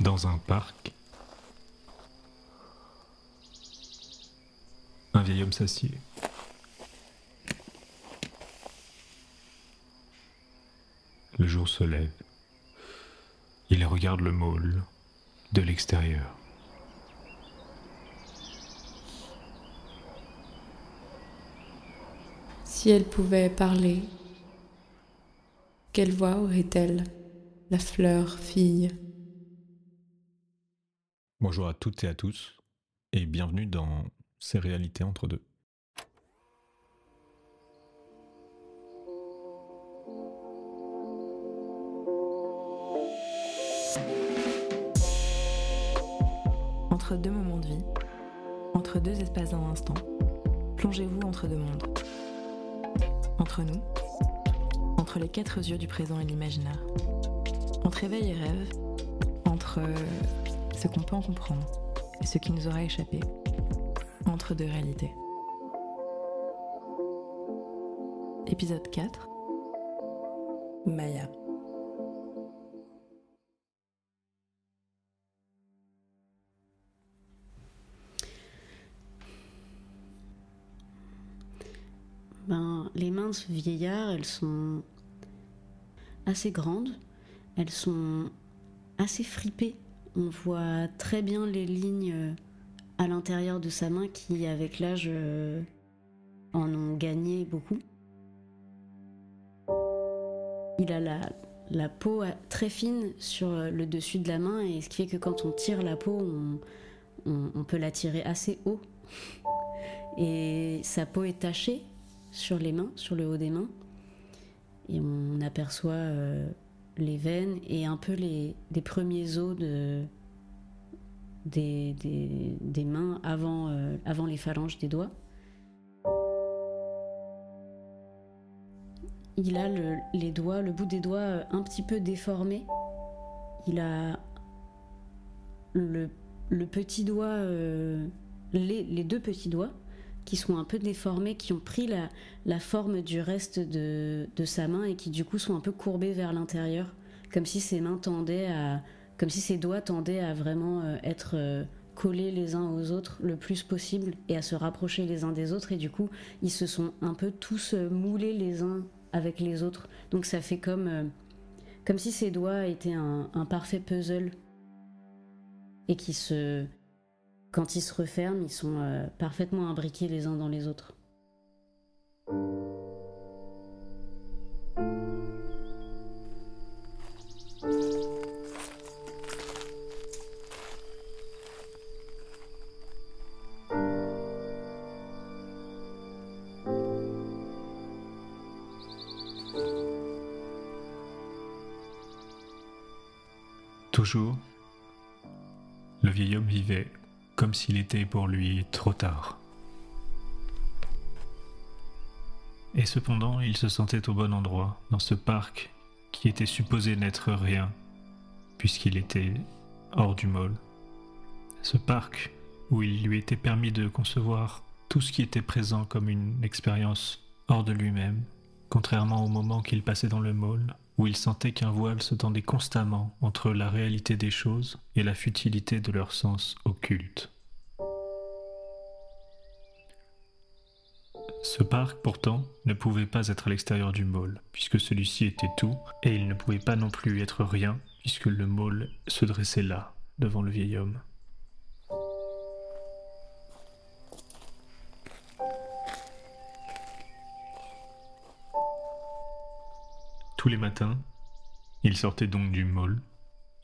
Dans un parc, un vieil homme s'assied. Le jour se lève. Il regarde le môle de l'extérieur. Si elle pouvait parler, quelle voix aurait-elle, la fleur fille? Bonjour à toutes et à tous, et bienvenue dans Ces réalités entre deux. Entre deux moments de vie, entre deux espaces d'un instant, plongez-vous entre deux mondes. Entre nous, entre les quatre yeux du présent et l'imaginaire. Entre éveil et rêve, entre ce qu'on peut en comprendre et ce qui nous aura échappé. Entre deux réalités. Épisode 4 Maya. Ben, les mains de ce vieillard, elles sont assez grandes, elles sont assez fripées. On voit très bien les lignes euh, à l'intérieur de sa main qui, avec l'âge, euh, en ont gagné beaucoup. Il a la, peau euh, très fine sur le dessus de la main et ce qui fait que quand on tire la peau, on, peut la tirer assez haut. Et sa peau est tachée sur les mains, sur le haut des mains. Et on aperçoit les veines et un peu les, premiers os de, des, mains avant, euh, avant les phalanges des doigts. Il a le- les doigts, le bout des doigts euh, un petit peu déformé. Il a le, le petit doigt, euh, les, les deux petits doigts qui sont un peu déformés, qui ont pris la, forme du reste de, sa main et qui du coup sont un peu courbés vers l'intérieur, comme si ses mains tendaient à, comme si ses doigts tendaient à vraiment euh, être euh, collés les uns aux autres le plus possible et à se rapprocher les uns des autres et du coup ils se sont un peu tous euh, moulés les uns avec les autres. Donc ça fait comme comme si ses doigts étaient un, un parfait puzzle et qui se quand ils se referment, ils sont euh, parfaitement imbriqués les uns dans les autres. Toujours, le vieil homme vivait comme s'il était pour lui trop tard. Et cependant, il se sentait au bon endroit, dans ce parc qui était supposé n'être rien, puisqu'il était hors du môle. Ce parc où il lui était permis de concevoir tout ce qui était présent comme une expérience hors de lui-même, contrairement au moment qu'il passait dans le môle, où il sentait qu'un voile se tendait constamment entre la réalité des choses et la futilité de leur sens occulte. Ce parc, pourtant, ne pouvait pas être à l'extérieur du môle, puisque celui-ci était tout, et il ne pouvait pas non plus être rien, puisque le môle se dressait là, devant le vieil homme. Tous les matins, il sortait donc du môle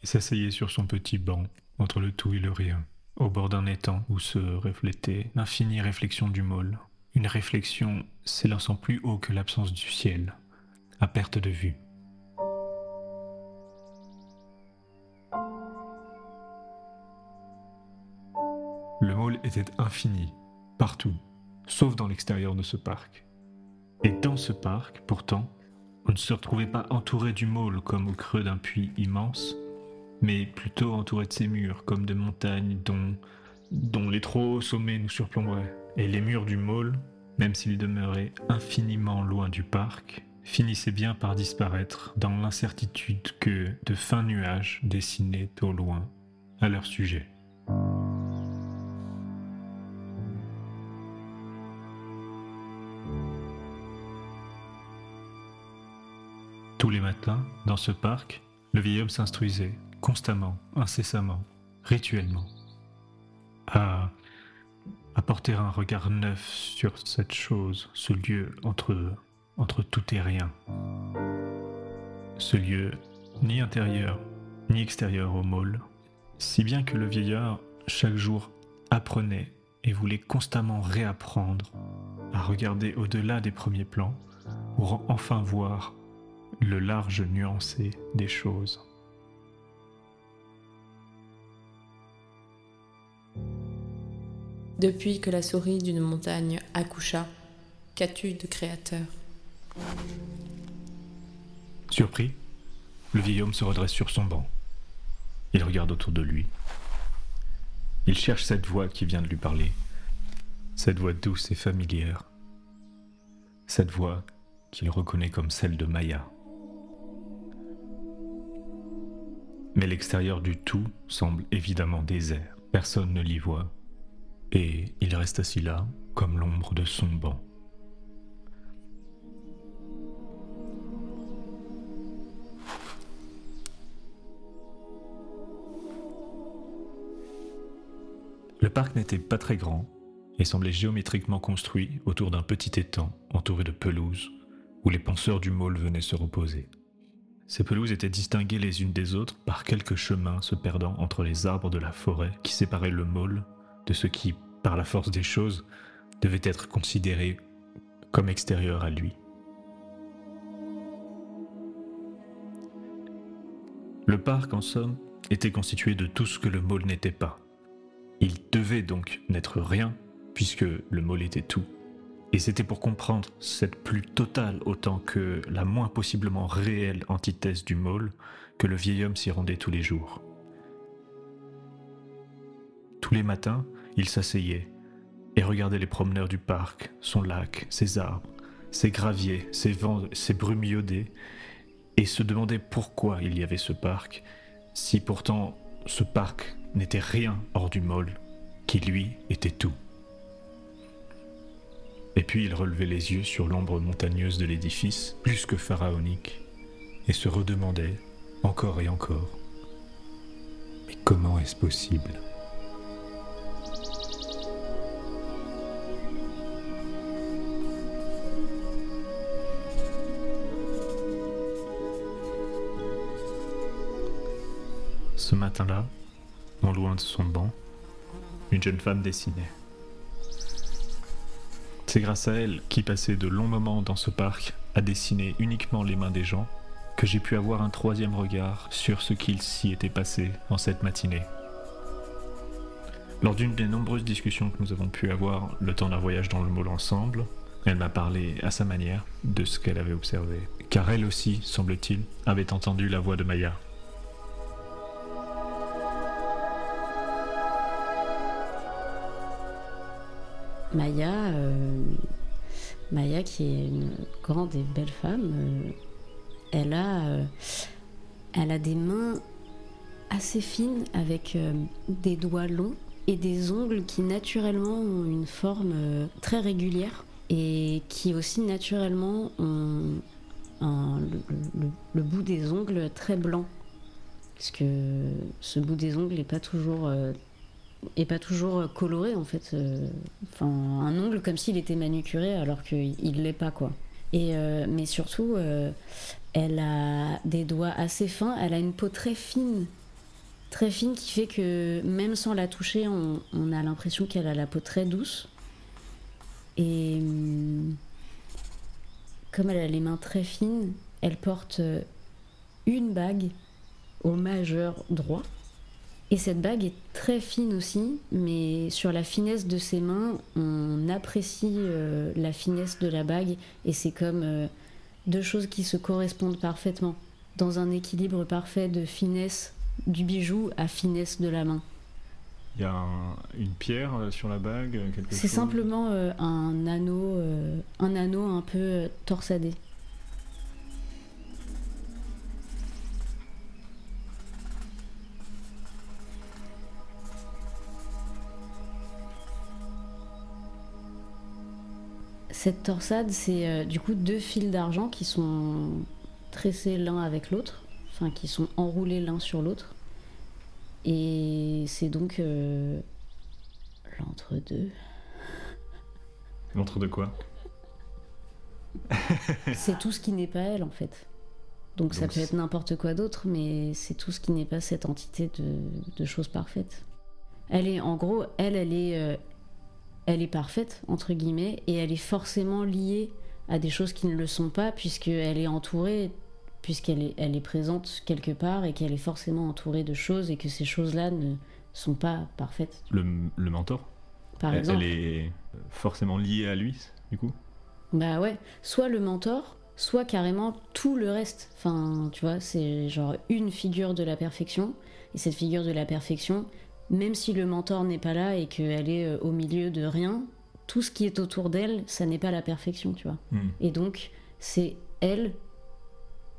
et s'asseyait sur son petit banc entre le tout et le rien, au bord d'un étang où se reflétait l'infinie réflexion du môle, une réflexion s'élançant plus haut que l'absence du ciel, à perte de vue. Le môle était infini, partout, sauf dans l'extérieur de ce parc. Et dans ce parc, pourtant, on ne se retrouvait pas entouré du môle comme au creux d'un puits immense, mais plutôt entouré de ses murs comme de montagnes dont, dont les trop hauts sommets nous surplomberaient. Et les murs du môle, même s'ils demeuraient infiniment loin du parc, finissaient bien par disparaître dans l'incertitude que de fins nuages dessinaient au loin à leur sujet. Dans ce parc, le vieil homme s'instruisait, constamment, incessamment, rituellement, à apporter un regard neuf sur cette chose, ce lieu entre, entre tout et rien. Ce lieu ni intérieur ni extérieur au môle, si bien que le vieillard, chaque jour, apprenait et voulait constamment réapprendre à regarder au-delà des premiers plans pour enfin voir le large nuancé des choses. Depuis que la souris d'une montagne accoucha, qu'as-tu de créateur? Surpris, le vieil homme se redresse sur son banc. Il regarde autour de lui. Il cherche cette voix qui vient de lui parler, cette voix douce et familière, cette voix qu'il reconnaît comme celle de Maya. Mais l'extérieur du tout semble évidemment désert. Personne ne l'y voit. Et il reste assis là, comme l'ombre de son banc. Le parc n'était pas très grand et semblait géométriquement construit autour d'un petit étang entouré de pelouses où les penseurs du môle venaient se reposer. Ces pelouses étaient distinguées les unes des autres par quelques chemins se perdant entre les arbres de la forêt qui séparaient le môle de ce qui, par la force des choses, devait être considéré comme extérieur à lui. Le parc, en somme, était constitué de tout ce que le môle n'était pas. Il devait donc n'être rien, puisque le môle était tout. Et c'était pour comprendre cette plus totale autant que la moins possiblement réelle antithèse du môle que le vieil homme s'y rendait tous les jours. Tous les matins, il s'asseyait et regardait les promeneurs du parc, son lac, ses arbres, ses graviers, ses vents, ses brumes et se demandait pourquoi il y avait ce parc, si pourtant ce parc n'était rien hors du môle, qui lui était tout. Et puis il relevait les yeux sur l'ombre montagneuse de l'édifice, plus que pharaonique, et se redemandait, encore et encore, mais comment est-ce possible? Ce matin-là, non loin de son banc, une jeune femme dessinait. C'est grâce à elle, qui passait de longs moments dans ce parc à dessiner uniquement les mains des gens, que j'ai pu avoir un troisième regard sur ce qu'il s'y était passé en cette matinée. Lors d'une des nombreuses discussions que nous avons pu avoir le temps d'un voyage dans le môle ensemble, elle m'a parlé à sa manière de ce qu'elle avait observé, car elle aussi, semble-t-il, avait entendu la voix de Maya. Maya, euh, Maya qui est une grande et belle femme, euh, elle a, euh, elle a des mains assez fines avec des doigts longs et des ongles qui naturellement ont une forme très régulière et qui aussi naturellement ont le, le, bout des ongles très blanc. Parce que ce bout des ongles n'est pas toujours et pas toujours euh, coloré en fait. Euh, enfin, un ongle comme s'il était manucuré alors qu'il l'est pas quoi. Et euh, mais surtout, elle a des doigts assez fins. Elle a une peau très fine, très fine qui fait que même sans la toucher, on, on a l'impression qu'elle a la peau très douce. Et hum, comme elle a les mains très fines, elle porte une bague au majeur droit et cette bague est très fine aussi, mais sur la finesse de ses mains, on apprécie euh, la finesse de la bague et c'est comme euh, deux choses qui se correspondent parfaitement, dans un équilibre parfait de finesse du bijou à finesse de la main. Il y a une pierre euh, sur la bague C'est simplement un anneau, un anneau un peu torsadé. Cette torsade, c'est euh, du coup deux fils d'argent qui sont tressés l'un avec l'autre, enfin qui sont enroulés l'un sur l'autre. Et c'est donc euh, l'entre-deux. L'entre de quoi? C'est tout ce qui n'est pas elle en fait. Donc, ça peut être n'importe quoi d'autre, mais c'est tout ce qui n'est pas cette entité de, de choses parfaites. Elle est, en gros, elle, elle est, euh, elle est parfaite entre guillemets, et elle est forcément liée à des choses qui ne le sont pas, puisqu'elle est entourée, puisqu'elle est, elle est présente quelque part, et qu'elle est forcément entourée de choses, et que ces choses-là ne sont pas parfaites. le, le mentor Par elle, exemple. elle est forcément liée à lui, du coup? Bah ouais, soit le mentor, soit carrément tout le reste. Enfin, tu vois, c'est genre une figure de la perfection. Et cette figure de la perfection, même si le mentor n'est pas là et qu'elle est euh, au milieu de rien, tout ce qui est autour d'elle, ça n'est pas la perfection, tu vois. Hmm. Et donc, c'est elle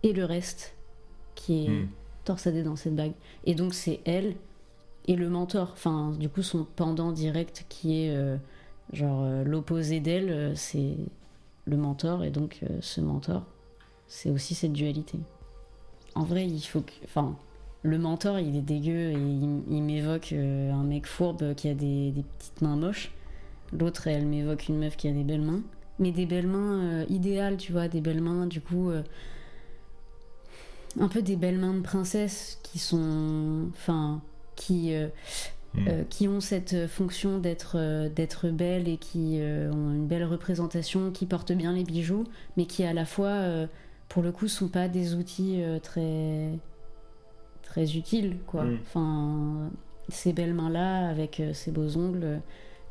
et le reste qui est Hmm. torsadé dans cette bague. Et donc, c'est elle et le mentor. Enfin, du coup, son pendant direct qui est euh, genre euh, l'opposé d'elle, euh, c'est le mentor. Et donc, ce mentor, c'est aussi cette dualité. En vrai, il faut que. Enfin, le mentor, il est dégueu et il, il m'évoque euh, un mec fourbe qui a des, des petites mains moches. L'autre, elle m'évoque une meuf qui a des belles mains. Mais des belles mains euh, idéales, tu vois, des belles mains, du coup. euh, un peu des belles mains de princesse qui sont. Enfin. Qui. euh, Hmm. qui ont cette fonction d'être d'être belles et qui ont une belle représentation, qui portent bien les bijoux, mais qui à la fois, pour le coup, sont pas des outils très très utiles, quoi. Mm. Enfin, ces belles mains-là, avec euh, ces beaux ongles,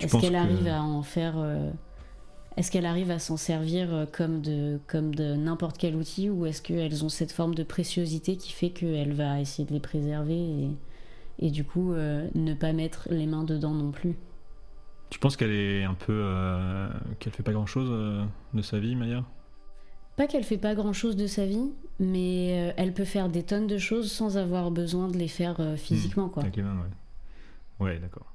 est-ce qu'elle que- arrive à en faire euh, Est-ce qu'elle arrive à s'en servir euh, comme de, comme de n'importe quel outil ou est-ce qu'elles ont cette forme de préciosité qui fait qu'elle va essayer de les préserver et, et du coup euh, ne pas mettre les mains dedans non plus? Tu penses qu'elle est un peu. euh, qu'elle fait pas grand chose de sa vie, Maya? Pas qu'elle fait pas grand chose de sa vie, mais euh, elle peut faire des tonnes de choses sans avoir besoin de les faire euh, physiquement quoi. Avec les mains, ouais. Ouais, d'accord.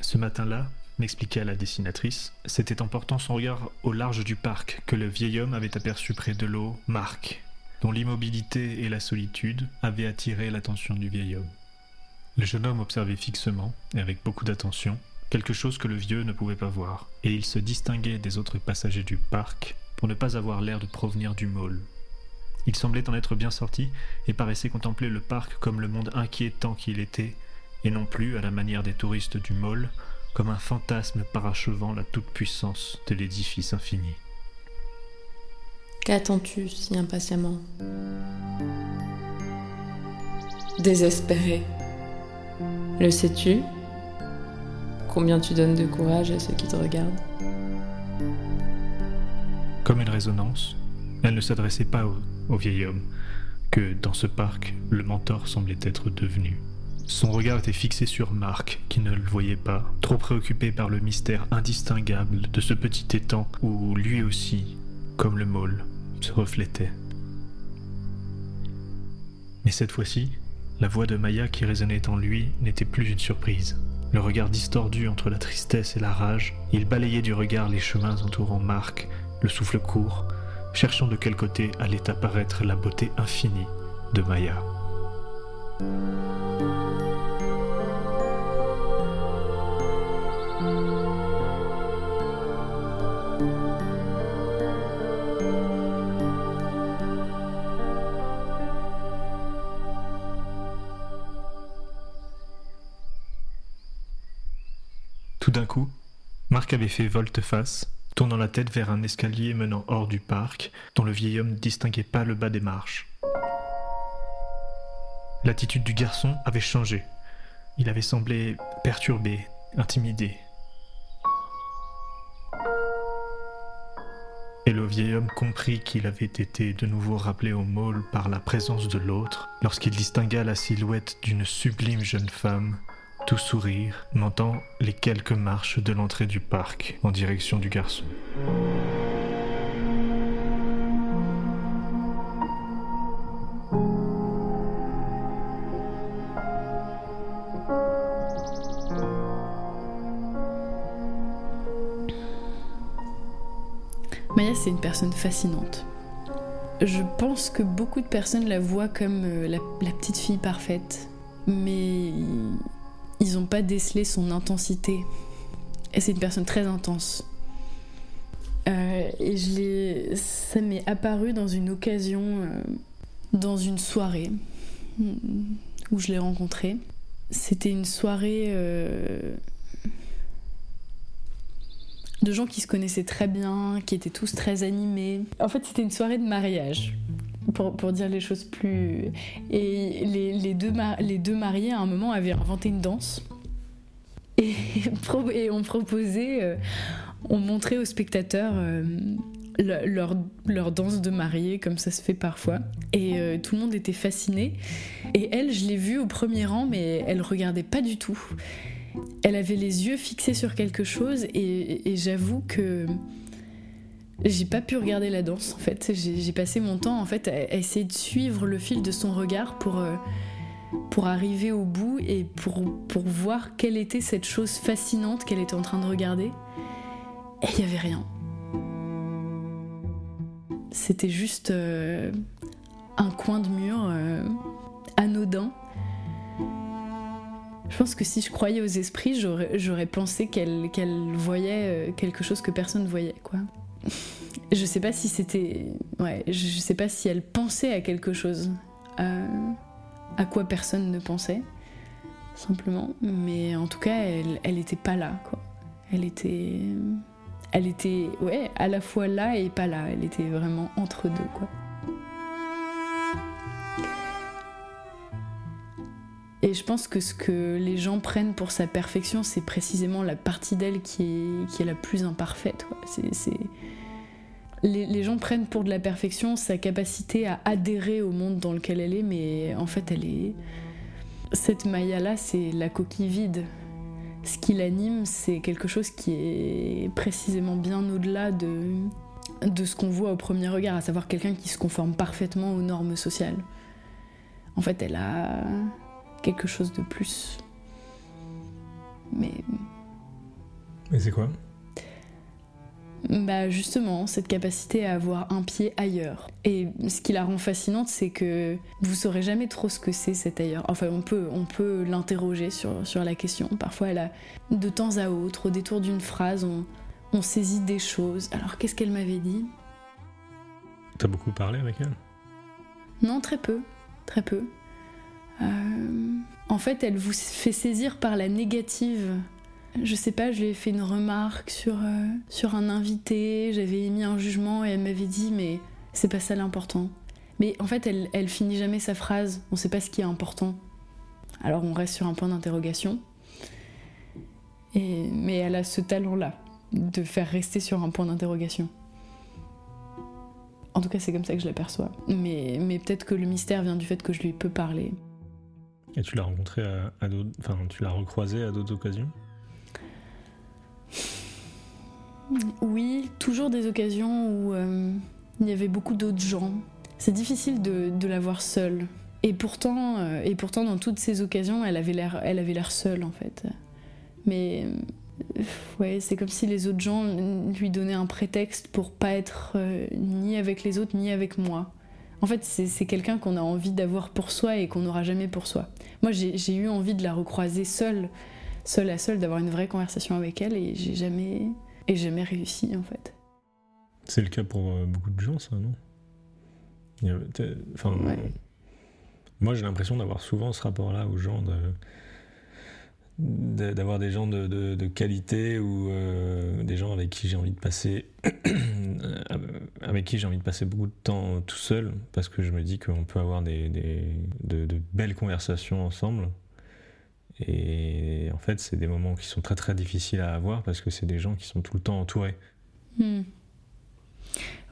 Ce matin-là, m'expliqua la dessinatrice, c'était en portant son regard au large du parc que le vieil homme avait aperçu près de l'eau Marc, dont l'immobilité et la solitude avaient attiré l'attention du vieil homme. Le jeune homme observait fixement, et avec beaucoup d'attention, quelque chose que le vieux ne pouvait pas voir, et il se distinguait des autres passagers du parc pour ne pas avoir l'air de provenir du môle. Il semblait en être bien sorti et paraissait contempler le parc comme le monde inquiétant qu'il était, et non plus, à la manière des touristes du môle, comme un fantasme parachevant la toute-puissance de l'édifice infini. Qu'attends-tu si impatiemment? Désespéré. Le sais-tu? Combien tu donnes de courage à ceux qui te regardent Comme une résonance, elle ne s'adressait pas au, vieil homme, que dans ce parc, le mentor semblait être devenu. Son regard était fixé sur Marc, qui ne le voyait pas, trop préoccupé par le mystère indistinguable de ce petit étang où lui aussi, comme le môle, se reflétait. Mais cette fois-ci, la voix de Maya qui résonnait en lui n'était plus une surprise. Le regard distordu entre la tristesse et la rage, il balayait du regard les chemins entourant Marc, le souffle court, cherchant de quel côté allait apparaître la beauté infinie de Maya. Marc avait fait volte-face, tournant la tête vers un escalier menant hors du parc, dont le vieil homme ne distinguait pas le bas des marches. L'attitude du garçon avait changé. Il avait semblé perturbé, intimidé. Et le vieil homme comprit qu'il avait été de nouveau rappelé au môle par la présence de l'autre, lorsqu'il distingua la silhouette d'une sublime jeune femme tout sourire, on entend les quelques marches de l'entrée du parc en direction du garçon. Maya, c'est une personne fascinante. Je pense que beaucoup de personnes la voient comme euh, la petite fille parfaite, mais ils n'ont pas décelé son intensité. Et c'est une personne très intense. Euh, et je ça m'est apparu dans une occasion, euh, dans une soirée où je l'ai rencontré. C'était une soirée euh, de gens qui se connaissaient très bien, qui étaient tous très animés. En fait, c'était une soirée de mariage. Pour, pour, dire les choses plus. Et les, les, deux les deux mariés, à un moment, avaient inventé une danse. Et, et on proposait, euh, on montrait aux spectateurs euh, leur, leur, danse de mariée, comme ça se fait parfois. Et euh, tout le monde était fasciné. Et elle, je l'ai vue au premier rang, mais elle regardait pas du tout. Elle avait les yeux fixés sur quelque chose, et, et j'avoue que j'ai pas pu regarder la danse en fait. J'ai passé mon temps en fait à, essayer de suivre le fil de son regard pour, euh, pour arriver au bout et pour, pour voir quelle était cette chose fascinante qu'elle était en train de regarder. Et il y avait rien. C'était juste euh, un coin de mur euh, anodin. Je pense que si je croyais aux esprits, j'aurais pensé qu'elle voyait quelque chose que personne ne voyait, quoi je sais pas si c'était. Ouais, je sais pas si elle pensait à quelque chose. À, quoi personne ne pensait. Simplement. Mais en tout cas, elle, elle était pas là, quoi. Elle était. Elle était, ouais, à la fois là et pas là. Elle était vraiment entre deux, quoi. Et je pense que ce que les gens prennent pour sa perfection, c'est précisément la partie d'elle qui est, qui est la plus imparfaite. C'est, les, gens prennent pour de la perfection sa capacité à adhérer au monde dans lequel elle est, mais en fait, elle est. Cette Maya-là, c'est la coquille vide. Ce qui l'anime, c'est quelque chose qui est précisément bien au-delà de, de ce qu'on voit au premier regard, à savoir quelqu'un qui se conforme parfaitement aux normes sociales. En fait, elle a quelque chose de plus. Mais. Mais c'est quoi? Bah justement, cette capacité à avoir un pied ailleurs. Et ce qui la rend fascinante, c'est que vous saurez jamais trop ce que c'est cet ailleurs. Enfin, on peut, on peut l'interroger sur, sur la question. Parfois, elle a, de temps à autre, au détour d'une phrase, on, on saisit des choses. Alors, qu'est-ce qu'elle m'avait dit? T'as beaucoup parlé avec elle? Non, très peu. Très peu. Euh, en fait, elle vous fait saisir par la négative. Je sais pas, je lui ai fait une remarque sur, euh, sur un invité, j'avais émis un jugement et elle m'avait dit mais c'est pas ça l'important. Mais en fait, elle, elle finit jamais sa phrase, on sait pas ce qui est important. Alors on reste sur un point d'interrogation. Et, mais elle a ce talent-là, de faire rester sur un point d'interrogation. En tout cas, c'est comme ça que je l'aperçois. Mais, mais peut-être que le mystère vient du fait que je lui peux parler. Et tu l'as rencontré à, à d'autres. Enfin, tu l'as recroisé à d'autres occasions? Oui, toujours des occasions où euh, il y avait beaucoup d'autres gens. C'est difficile de, la voir seule. Et pourtant, euh, et pourtant, dans toutes ces occasions, elle avait l'air, seule en fait. Mais euh, ouais, c'est comme si les autres gens lui donnaient un prétexte pour pas être ni avec les autres ni avec moi. En fait, c'est quelqu'un qu'on a envie d'avoir pour soi et qu'on n'aura jamais pour soi. Moi, j'ai eu envie de la recroiser seule, seule à seule, d'avoir une vraie conversation avec elle et j'ai jamais, et jamais réussi en fait. C'est le cas pour euh, beaucoup de gens, ça, non? Enfin, Ouais. moi j'ai l'impression d'avoir souvent ce rapport-là aux gens, de- de- d'avoir des gens de, de- de qualité ou euh, des gens avec qui j'ai envie de passer, avec qui j'ai envie de passer beaucoup de temps tout seul, parce que je me dis qu'on peut avoir des, des- de, de belles conversations ensemble. Et en fait, c'est des moments qui sont très très difficiles à avoir parce que c'est des gens qui sont tout le temps entourés. Hmm.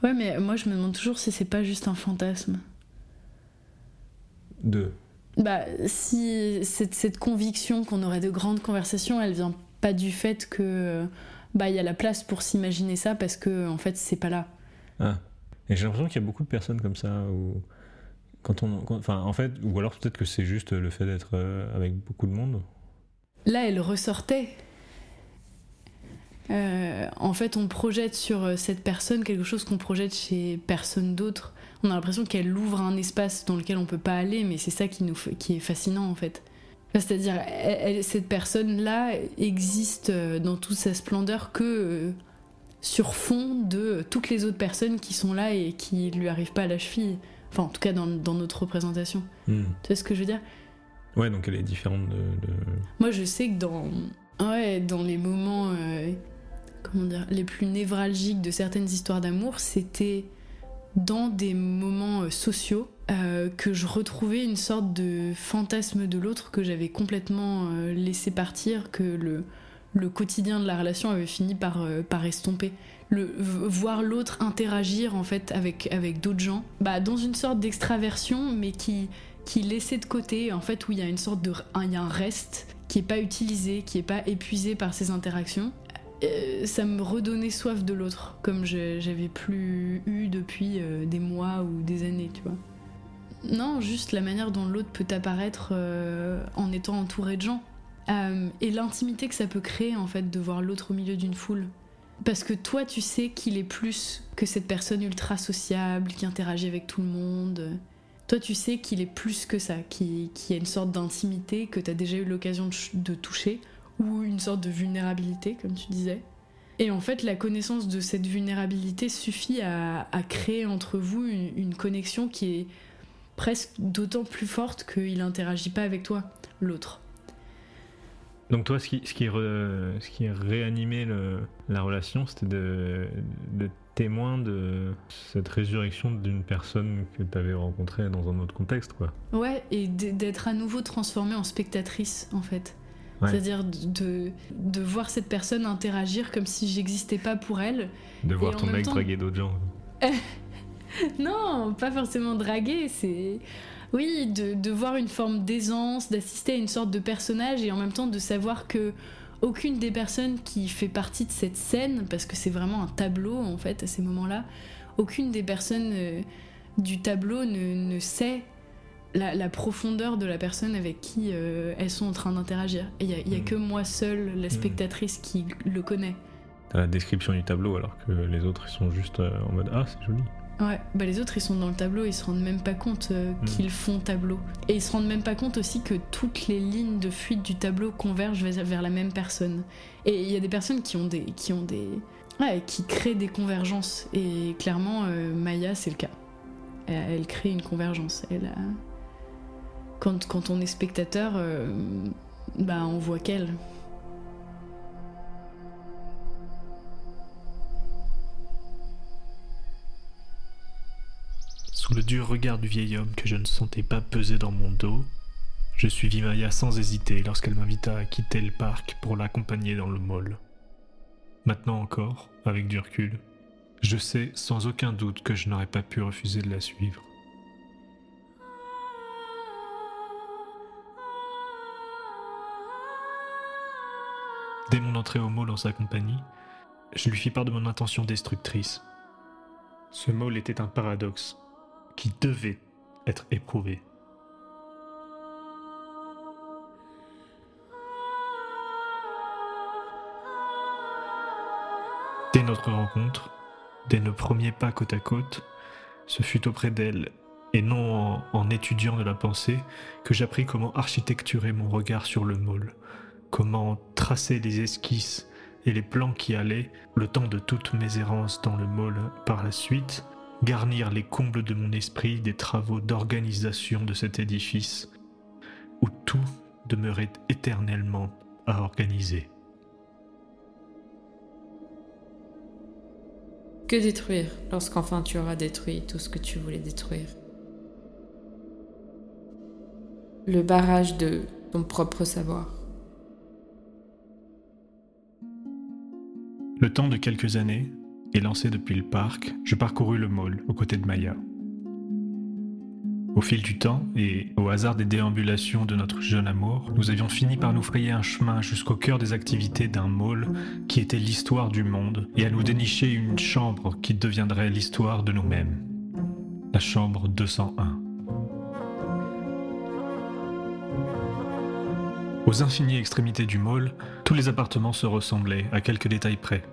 Ouais, mais moi je me demande toujours si c'est pas juste un fantasme. De. Bah, si cette, cette conviction qu'on aurait de grandes conversations, elle vient pas du fait que bah il y a la place pour s'imaginer ça parce que en fait c'est pas là. Ah. Et j'ai l'impression qu'il y a beaucoup de personnes comme ça où quand on, enfin en fait, ou alors peut-être que c'est juste le fait d'être euh, avec beaucoup de monde. Là, elle ressortait. euh, en fait, on projette sur euh, cette personne quelque chose qu'on projette chez personne d'autre. On a l'impression qu'elle ouvre un espace dans lequel on peut pas aller, mais c'est ça qui, nous, qui est fascinant en fait. C'est-à-dire, cette personne-là existe dans toute sa splendeur que sur fond de toutes les autres personnes qui sont là et qui lui arrivent pas à la cheville. Enfin, en tout cas, dans, notre représentation. Hmm. Tu vois ce que je veux dire? Ouais, donc elle est différente de, Moi, je sais que dans, ouais, dans les moments comment dire, les plus névralgiques de certaines histoires d'amour, c'était dans des moments euh, sociaux euh, que je retrouvais une sorte de fantasme de l'autre que j'avais complètement euh, laissé partir, que le, le quotidien de la relation avait fini par, par estomper. Le, voir l'autre interagir en fait avec, avec d'autres gens, bah, dans une sorte d'extraversion, mais qui, qui laissait de côté, en fait, où il y a une sorte de. Il y a un reste qui est pas utilisé, qui est pas épuisé par ces interactions, euh, ça me redonnait soif de l'autre, comme j'avais plus eu depuis euh, des mois ou des années, tu vois. Non, juste la manière dont l'autre peut apparaître euh, en étant entouré de gens. et l'intimité que ça peut créer, en fait, de voir l'autre au milieu d'une foule. Parce que toi, tu sais qu'il est plus que cette personne ultra sociable qui interagit avec tout le monde. Toi, tu sais qu'il est plus que ça, qu'il y a une sorte d'intimité que tu as déjà eu l'occasion de toucher ou une sorte de vulnérabilité, comme tu disais. Et en fait, la connaissance de cette vulnérabilité suffit à, créer entre vous une, connexion qui est presque d'autant plus forte qu'il n'interagit pas avec toi, l'autre. Donc toi, ce qui, ce qui, ce qui réanimé le, la relation, c'était de, de témoin de cette résurrection d'une personne que tu avais rencontrée dans un autre contexte, quoi. Ouais, et d'être à nouveau transformée en spectatrice, en fait. C'est-à-dire de, de, voir cette personne interagir comme si j'existais pas pour elle. De voir ton mec draguer d'autres gens. non, pas forcément draguer, c'est. Oui, de, de, voir une forme d'aisance, d'assister à une sorte de personnage et en même temps de savoir que aucune des personnes qui fait partie de cette scène, parce que c'est vraiment un tableau en fait à ces moments-là, aucune des personnes euh, du tableau ne, ne sait la, profondeur de la personne avec qui euh, elles sont en train d'interagir. Et il n'y a, mm. que moi seule, la mm. spectatrice, qui le connaît. T'as la description du tableau alors que les autres ils sont juste euh, en mode Ah, c'est joli. Ouais, bah les autres ils sont dans le tableau, ils se rendent même pas compte euh, mm. qu'ils font tableau. Et ils se rendent même pas compte aussi que toutes les lignes de fuite du tableau convergent vers, la même personne. Et il y a des personnes qui ont des. qui ont des. Ouais, qui créent des convergences. Et clairement, Maya, c'est le cas. Elle, elle, crée une convergence. Elle a quand, quand on est spectateur, euh, bah, on voit qu'elle. Le dur regard du vieil homme que je ne sentais pas peser dans mon dos, je suivis Maya sans hésiter lorsqu'elle m'invita à quitter le parc pour l'accompagner dans le mall. Maintenant encore, avec du recul, je sais sans aucun doute que je n'aurais pas pu refuser de la suivre. Dès mon entrée au mall en sa compagnie, je lui fis part de mon intention destructrice. Ce mall était un paradoxe qui devait être éprouvé. Dès notre rencontre, dès nos premiers pas côte à côte, ce fut auprès d'elle, et non en, étudiant de la pensée, que j'appris comment architecturer mon regard sur le mall, comment tracer les esquisses et les plans qui allaient, le temps de toutes mes errances dans le mall par la suite, garnir les combles de mon esprit des travaux d'organisation de cet édifice, où tout demeurait éternellement à organiser. Que détruire lorsqu'enfin tu auras détruit tout ce que tu voulais détruire? Le barrage de ton propre savoir. Le temps de quelques années, et lancé depuis le parc, je parcourus le mall aux côtés de Maya. Au fil du temps et au hasard des déambulations de notre jeune amour, nous avions fini par nous frayer un chemin jusqu'au cœur des activités d'un mall qui était l'histoire du monde et à nous dénicher une chambre qui deviendrait l'histoire de nous-mêmes. La chambre 201. Aux infinies extrémités du mall, tous les appartements se ressemblaient, à quelques détails près.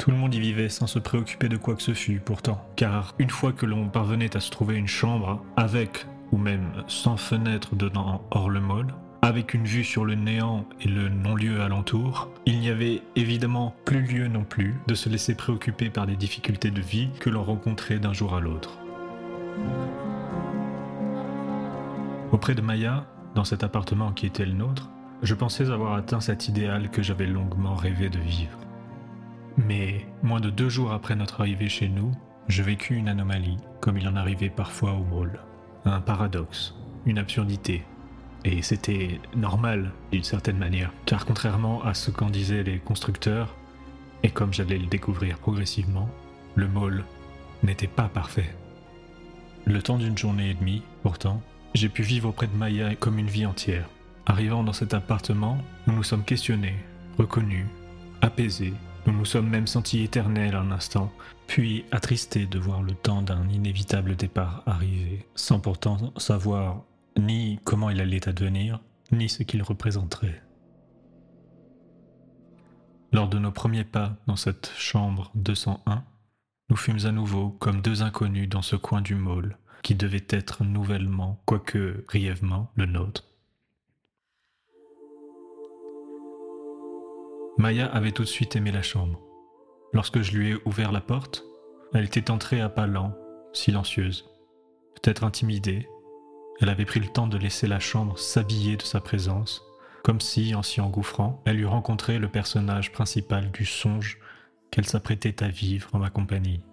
Tout le monde y vivait sans se préoccuper de quoi que ce fût, pourtant, car une fois que l'on parvenait à se trouver une chambre, avec ou même sans fenêtre donnant hors le mall, avec une vue sur le néant et le non-lieu alentour, il n'y avait évidemment plus lieu non plus de se laisser préoccuper par les difficultés de vie que l'on rencontrait d'un jour à l'autre. Auprès de Maya, dans cet appartement qui était le nôtre, je pensais avoir atteint cet idéal que j'avais longuement rêvé de vivre. Mais moins de deux jours après notre arrivée chez nous, je vécus une anomalie, comme il en arrivait parfois au mall. Un paradoxe, une absurdité. Et c'était normal d'une certaine manière, car contrairement à ce qu'en disaient les constructeurs, et comme j'allais le découvrir progressivement, le mall n'était pas parfait. Le temps d'une journée et demie, pourtant, j'ai pu vivre auprès de Maya comme une vie entière. Arrivant dans cet appartement, nous nous sommes questionnés, reconnus, apaisés. Nous nous sommes même sentis éternels un instant, puis attristés de voir le temps d'un inévitable départ arriver, sans pourtant savoir ni comment il allait advenir, ni ce qu'il représenterait. Lors de nos premiers pas dans cette chambre 201, nous fûmes à nouveau comme deux inconnus dans ce coin du môle, qui devait être nouvellement, quoique brièvement, le nôtre. Maya avait tout de suite aimé la chambre. Lorsque je lui ai ouvert la porte, elle était entrée à pas lents, silencieuse, peut-être intimidée. Elle avait pris le temps de laisser la chambre s'habiller de sa présence, comme si, en s'y engouffrant, elle eût rencontré le personnage principal du songe qu'elle s'apprêtait à vivre en ma compagnie.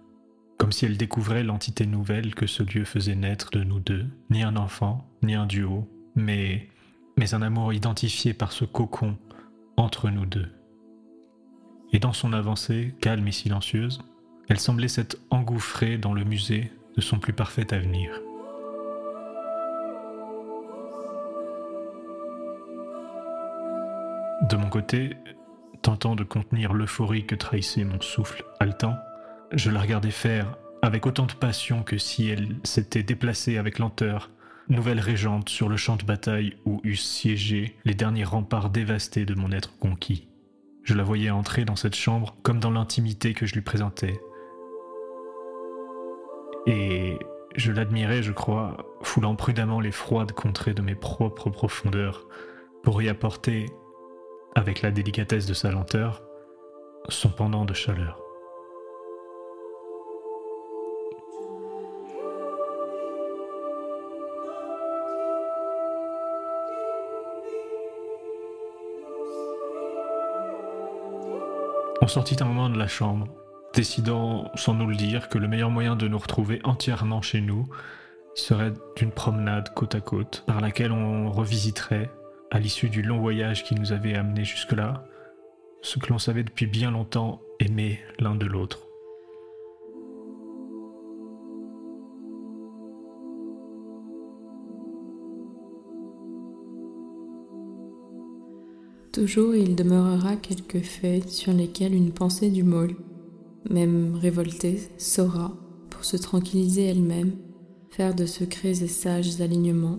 Comme si elle découvrait l'entité nouvelle que ce lieu faisait naître de nous deux, ni un enfant, ni un duo, mais, mais un amour identifié par ce cocon entre nous deux. Et dans son avancée, calme et silencieuse, elle semblait s'être engouffrée dans le musée de son plus parfait avenir. De mon côté, tentant de contenir l'euphorie que trahissait mon souffle haletant, je la regardais faire avec autant de passion que si elle s'était déplacée avec lenteur, nouvelle régente sur le champ de bataille où eussent siégé les derniers remparts dévastés de mon être conquis. Je la voyais entrer dans cette chambre comme dans l'intimité que je lui présentais. Et je l'admirais, je crois, foulant prudemment les froides contrées de mes propres profondeurs pour y apporter, avec la délicatesse de sa lenteur, son pendant de chaleur. On sortit un moment de la chambre, décidant sans nous le dire que le meilleur moyen de nous retrouver entièrement chez nous serait d'une promenade côte à côte, par laquelle on revisiterait, à l'issue du long voyage qui nous avait amenés jusque-là, ce que l'on savait depuis bien longtemps aimer l'un de l'autre. Toujours il demeurera quelques faits sur lesquels une pensée du môle, même révoltée, saura, pour se tranquilliser elle-même, faire de secrets et sages alignements,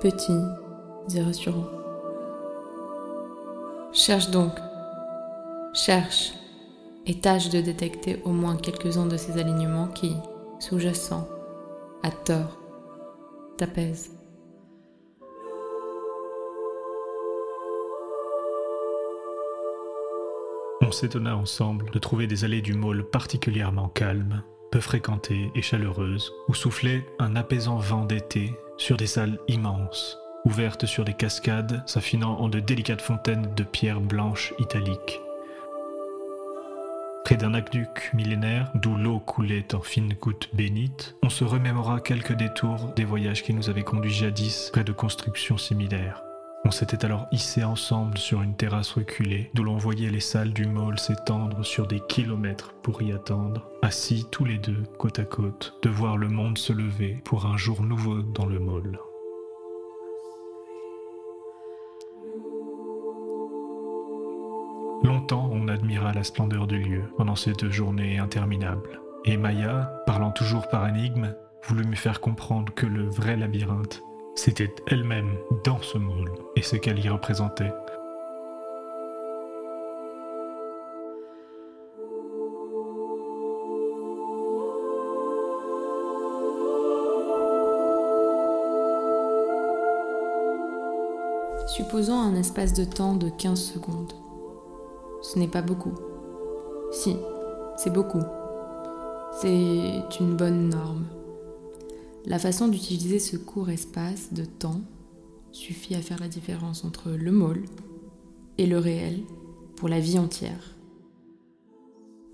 petits et rassurants. Cherche donc, cherche, et tâche de détecter au moins quelques-uns de ces alignements qui, sous-jacents, à tort, t'apaisent. S'étonna ensemble de trouver des allées du môle particulièrement calmes, peu fréquentées et chaleureuses, où soufflait un apaisant vent d'été sur des salles immenses, ouvertes sur des cascades s'affinant en de délicates fontaines de pierres blanches italiques. Près d'un aqueduc millénaire, d'où l'eau coulait en fines gouttes bénites, on se remémora quelques détours des voyages qui nous avaient conduits jadis près de constructions similaires. On s'était alors hissé ensemble sur une terrasse reculée, d'où l'on voyait les salles du môle s'étendre sur des kilomètres pour y attendre, assis tous les deux côte à côte, de voir le monde se lever pour un jour nouveau dans le môle. Longtemps on admira la splendeur du lieu pendant ces deux journées interminables. Et Maya, parlant toujours par énigme, voulut me faire comprendre que le vrai labyrinthe C'était elle-même dans ce moule et ce qu'elle y représentait. Supposons un espace de temps de 15 secondes. Ce n'est pas beaucoup. Si, c'est beaucoup. C'est une bonne norme. La façon d'utiliser ce court espace de temps suffit à faire la différence entre le môle et le réel pour la vie entière.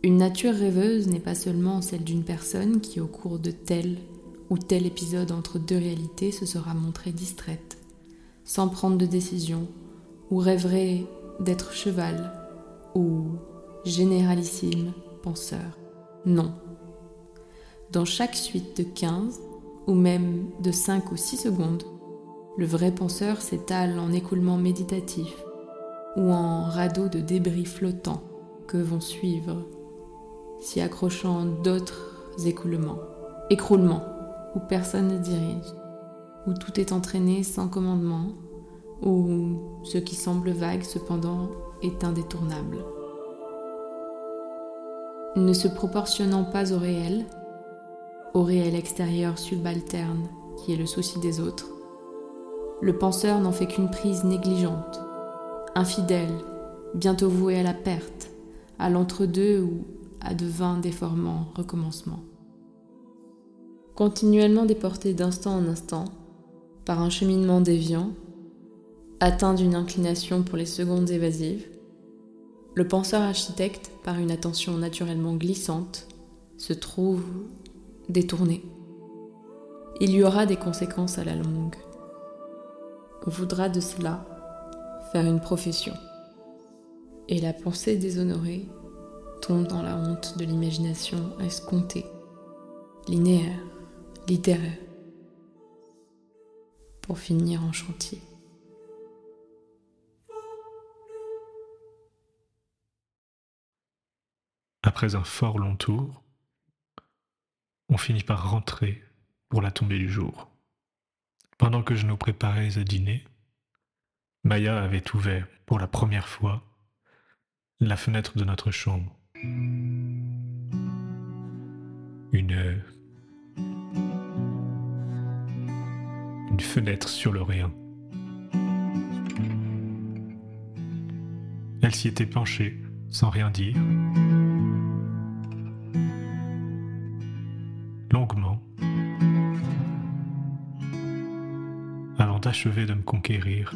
Une nature rêveuse n'est pas seulement celle d'une personne qui, au cours de tel ou tel épisode entre deux réalités, se sera montrée distraite, sans prendre de décision, ou rêverait d'être cheval, ou généralissime penseur. Non. Dans chaque suite de 15, ou même de 5 ou 6 secondes, le vrai penseur s'étale en écoulement méditatif ou en radeau de débris flottants que vont suivre, s'y accrochant d'autres écoulements, écroulements, où personne ne dirige, où tout est entraîné sans commandement, où ce qui semble vague cependant est indétournable. Ne se proportionnant pas au réel, au réel extérieur subalterne qui est le souci des autres, le penseur n'en fait qu'une prise négligente, infidèle, bientôt voué à la perte, à l'entre-deux ou à de vains déformants recommencements. Continuellement déporté d'instant en instant, par un cheminement déviant, atteint d'une inclination pour les secondes évasives, le penseur architecte, par une attention naturellement glissante, se trouve détourné. Il y aura des conséquences à la longue. On voudra de cela faire une profession. Et la pensée déshonorée tombe dans la honte de l'imagination escomptée, linéaire, littéraire, pour finir en chantier. Après un fort long tour, on finit par rentrer pour la tombée du jour. Pendant que je nous préparais à dîner, Maya avait ouvert pour la première fois la fenêtre de notre chambre. Une une fenêtre sur le rien. Elle s'y était penchée sans rien dire. Longuement, avant d'achever de me conquérir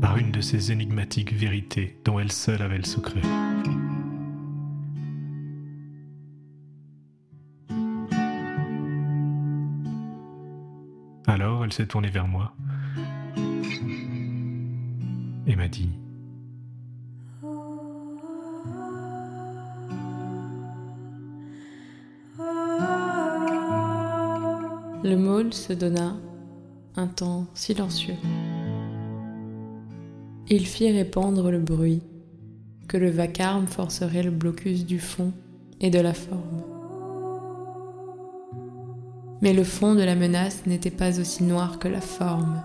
par une de ces énigmatiques vérités dont elle seule avait le secret. Alors elle s'est tournée vers moi et m'a dit Se donna un temps silencieux. Il fit répandre le bruit que le vacarme forcerait le blocus du fond et de la forme. Mais le fond de la menace n'était pas aussi noir que la forme.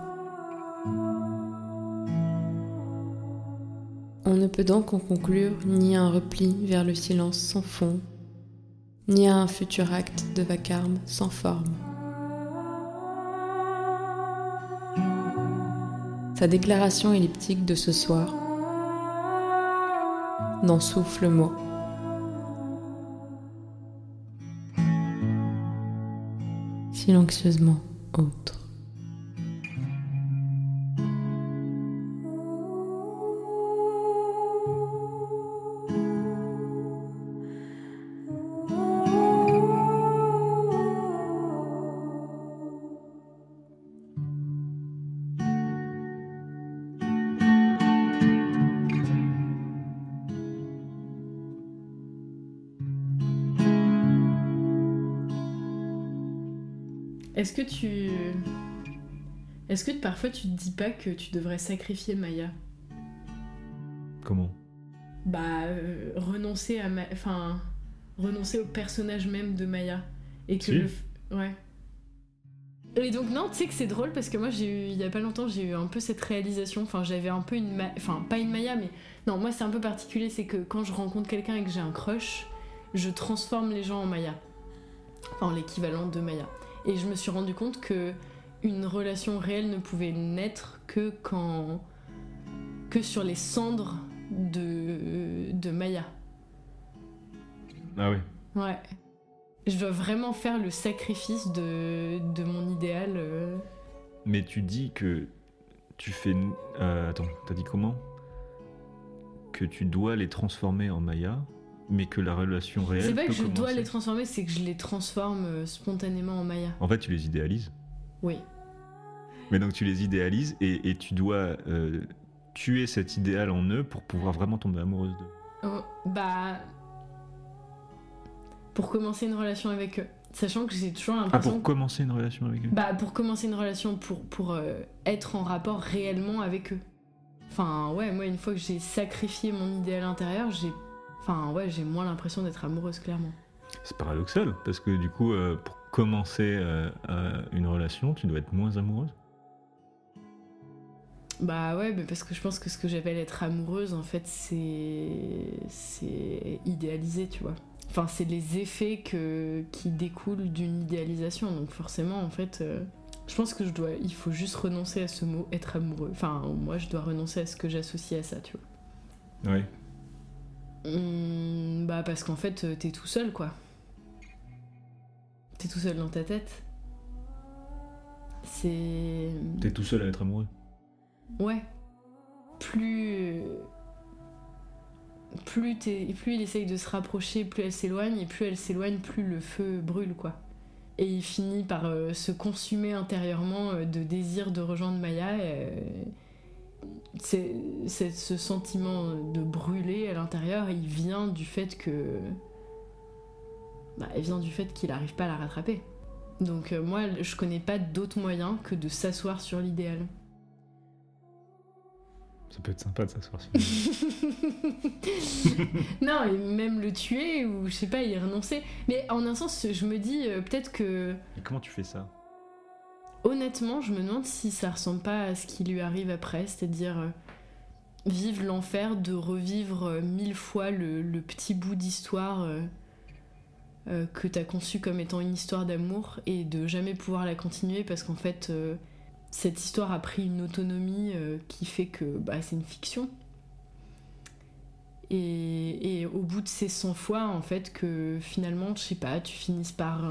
On ne peut donc en conclure ni un repli vers le silence sans fond, ni un futur acte de vacarme sans forme. Sa déclaration elliptique de ce soir n'en souffle mot. Silencieusement autre. Est-ce que tu. Est-ce que parfois tu te dis pas que tu devrais sacrifier Maya? Comment? Bah, euh, renoncer à. Ma... Enfin, renoncer au personnage même de Maya. Et que Si. le. f- Ouais. Et donc non, tu sais que c'est drôle parce que moi j'ai eu il y a pas longtemps j'ai eu un peu cette réalisation. Enfin j'avais un peu une ma- enfin pas une Maya mais non moi c'est un peu particulier c'est que quand je rencontre quelqu'un et que j'ai un crush, je transforme les gens en Maya, en l'équivalent de Maya. Et je me suis rendu compte que une relation réelle ne pouvait naître que quand que sur les cendres de de Maya. Ah oui. Ouais. Je dois vraiment faire le sacrifice de, de mon idéal. euh. Mais tu dis que tu fais. euh, attends, t'as dit comment? Que tu dois les transformer en Maya, mais que la relation réelle. C'est pas que je dois les transformer, c'est que je les transforme euh, spontanément en Maya. En fait, tu les idéalises. Oui. Mais donc tu les idéalises et, et tu dois euh, tuer cet idéal en eux pour pouvoir vraiment tomber amoureuse d'eux. Oh, bah. Pour commencer une relation avec eux. Sachant que j'ai toujours Ah, l'impression. pour commencer une relation avec eux Bah, pour commencer une relation, pour, pour euh, être en rapport réellement avec eux. Enfin, ouais, moi, une fois que j'ai sacrifié mon idéal intérieur, j'ai. Enfin, ouais, j'ai moins l'impression d'être amoureuse, clairement. C'est paradoxal, parce que du coup, euh, pour commencer euh, euh, une relation, tu dois être moins amoureuse? Bah ouais, mais parce que je pense que ce que j'appelle être amoureuse, en fait, c'est. c'est idéalisé, tu vois. Enfin, c'est les effets que... qui découlent d'une idéalisation. Donc forcément, en fait, euh, je pense que je dois. Il faut juste renoncer à ce mot être amoureux. Enfin, moi, je dois renoncer à ce que j'associe à ça, tu vois. Oui. Bah parce qu'en fait, euh, t'es tout seul, quoi. T'es tout seul dans ta tête. C'est. T'es tout seul à être amoureux. Ouais. Plus. Plus, t'es- plus il essaye de se rapprocher, plus elle s'éloigne, et plus elle s'éloigne, plus le feu brûle, quoi. Et il finit par euh, se consumer intérieurement euh, de désir de rejoindre Maya. euh, c'est, c'est ce sentiment de brûler à l'intérieur, il vient du fait que. Bah, il vient du fait qu'il n'arrive pas à la rattraper. Donc euh, moi, je connais pas d'autre moyen que de s'asseoir sur l'idéal. Ça peut être sympa de s'asseoir sur non, et même le tuer ou je sais pas, y renoncer. Mais en un sens, je me dis euh, peut-être que Et comment tu fais ça? Honnêtement, je me demande si ça ressemble pas à ce qui lui arrive après, c'est-à-dire euh, vivre l'enfer de revivre euh, mille fois le, petit bout d'histoire euh, que t'as conçu comme étant une histoire d'amour et de jamais pouvoir la continuer parce qu'en fait, cette histoire a pris une autonomie qui fait que bah, c'est une fiction. Et, et au bout de ces 100 fois, en fait, que finalement, je sais pas, tu finisses par,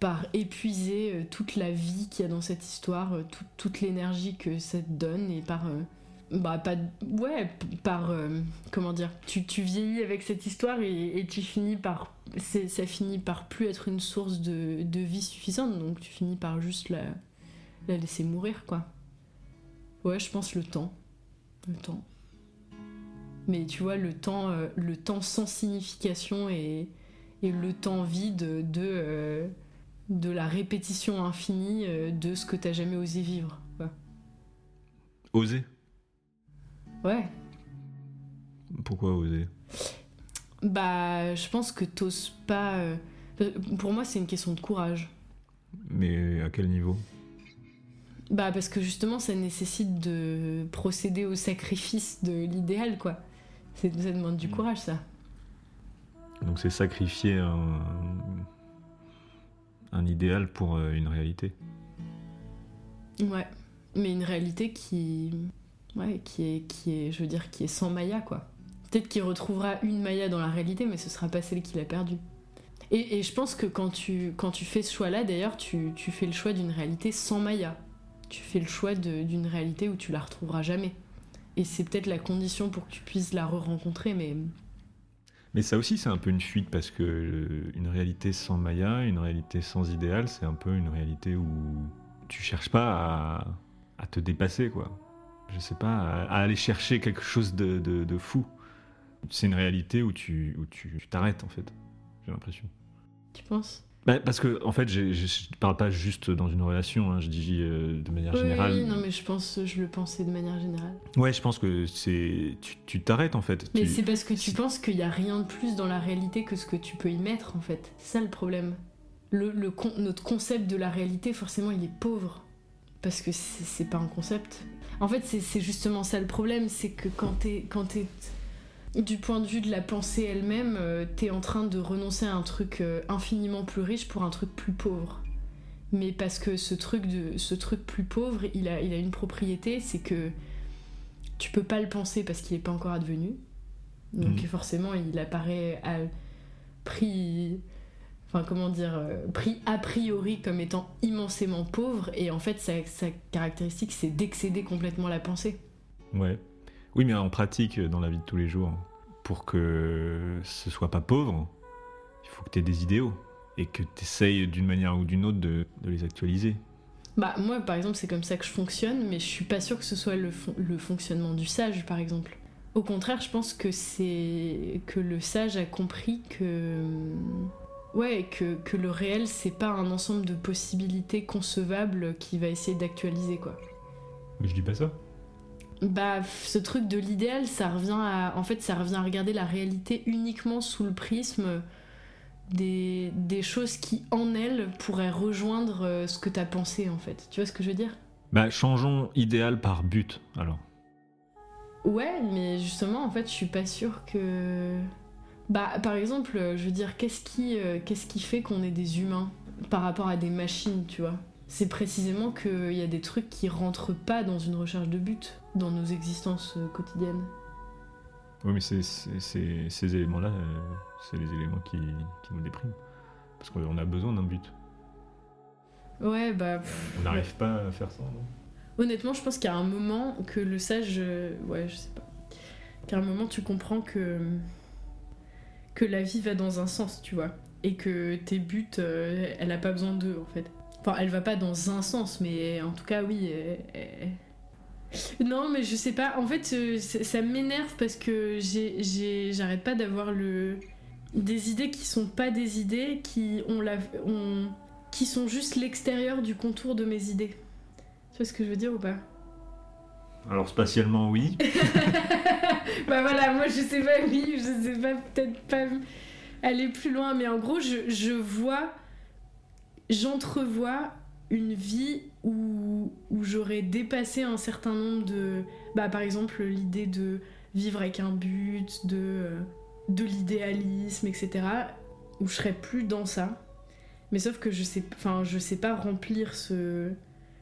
par épuiser euh, toute la vie qu'il y a dans cette histoire, euh, toute- l'énergie que ça te donne, et par. euh, bah, pas. Ouais, par. comment dire tu, vieillis avec cette histoire et, tu finis par. Ça finit par plus être une source de, vie suffisante, donc tu finis par juste la, la laisser mourir, quoi. Ouais, je pense le temps. Le temps. Mais tu vois, le temps, le temps sans signification et, et le temps vide de, de la répétition infinie euh, de ce que t'as jamais osé vivre. quoi. Oser? Ouais. Pourquoi oser? Bah, je pense que t'oses pas. euh, Pour moi, c'est une question de courage. Mais à quel niveau? Bah, parce que justement, ça nécessite de procéder au sacrifice de l'idéal, quoi. C'est- Ça demande du Mm. courage, ça. Donc c'est sacrifier un, un idéal pour euh, une réalité. Ouais. Mais une réalité qui. Ouais, qui est, qui est, je veux dire, qui est sans Maya, quoi. Peut-être qu'il retrouvera une Maya dans la réalité, mais ce sera pas celle qu'il a perdue. Et, et je pense que quand tu, quand tu fais ce choix-là, d'ailleurs, tu, tu fais le choix d'une réalité sans Maya. Tu fais le choix d'une réalité où tu la retrouveras jamais. Et c'est peut-être la condition pour que tu puisses la re-rencontrer, mais. Mais ça aussi c'est un peu une fuite parce que euh, une réalité sans Maya, une réalité sans idéal, c'est un peu une réalité où tu cherches pas à, te dépasser quoi. Je sais pas, à, aller chercher quelque chose de, fou. C'est une réalité où tu où tu t'arrêtes en fait. J'ai l'impression. Tu penses? Bah, parce que en fait, je parle pas juste dans une relation, hein, je dis euh, de manière Oui, générale. oui, non, mais je pense, je le pensais de manière générale. Ouais, je pense que c'est tu tu t'arrêtes en fait. Mais Tu- c'est parce que tu penses qu'il y a rien de plus dans la réalité que ce que tu peux y mettre, en fait. C'est ça le problème. le, le con- notre concept de la réalité, forcément, il est pauvre. Parce que c'est pas un concept. En fait, c'est c'est justement ça le problème, c'est que quand t'es quand t'es du point de vue de la pensée elle-même, euh, t'es en train de renoncer à un truc euh, infiniment plus riche pour un truc plus pauvre. Mais parce que ce truc, de, ce truc plus pauvre, il a, il a une propriété, c'est que tu peux pas le penser parce qu'il est pas encore advenu. Donc Mhm. forcément, il apparaît à prix, enfin comment dire, euh, pris a priori comme étant immensément pauvre. Et en fait, sa, sa caractéristique, c'est d'excéder complètement la pensée. Ouais. Oui, mais en pratique, dans la vie de tous les jours, pour que ce soit pas pauvre, il faut que tu aies des idéaux et que tu essayes d'une manière ou d'une autre de, de les actualiser. Bah moi, par exemple, c'est comme ça que je fonctionne, mais je suis pas sûre que ce soit le, fon- le fonctionnement du sage, par exemple. Au contraire, je pense que c'est que le sage a compris que ouais que, que le réel c'est pas un ensemble de possibilités concevables qu'il va essayer d'actualiser quoi. Mais je dis pas ça. Bah ce truc de l'idéal, ça revient à en fait ça revient à regarder la réalité uniquement sous le prisme des, des choses qui en elles pourraient rejoindre euh, ce que t'as pensé en fait. Tu vois ce que je veux dire? Bah, changeons idéal par but, alors. Ouais, mais justement, en fait, je suis pas sûre que. Bah, par exemple, euh, je veux dire, qu'est-ce qui, euh, qu'est-ce qui fait qu'on est des humains par rapport à des machines, tu vois? C'est précisément qu'il y a des trucs qui rentrent pas dans une recherche de but dans nos existences euh, quotidiennes. Oui, mais ces éléments-là, euh, c'est les éléments qui, qui nous dépriment. Parce qu'on a besoin d'un but. Ouais, bah. pff, On n'arrive pas à faire ça, non? Honnêtement, je pense qu'il y a un moment que le sage. euh, Ouais, je sais pas. Qu'à un moment, tu comprends que. que la vie va dans un sens, tu vois. Et que tes buts, euh, elle a pas besoin d'eux, en fait. Enfin, elle va pas dans un sens, mais en tout cas, oui. euh, euh. Non, mais je sais pas. En fait, euh, ça ça m'énerve parce que j'arrête pas d'avoir le. des idées qui sont pas des idées, qui ont la. ont- qui sont juste l'extérieur du contour de mes idées. Tu vois ce que je veux dire ou pas? Alors, spatialement, oui. Bah voilà, moi je sais pas, oui, je sais pas, peut-être pas aller plus loin, mais en gros, je, je vois, j'entrevois une vie où, où j'aurais dépassé un certain nombre de. Bah par exemple, l'idée de vivre avec un but, de, euh, de l'idéalisme, etc. Où je serais plus dans ça. Mais sauf que je sais, enfin, je sais pas remplir ce,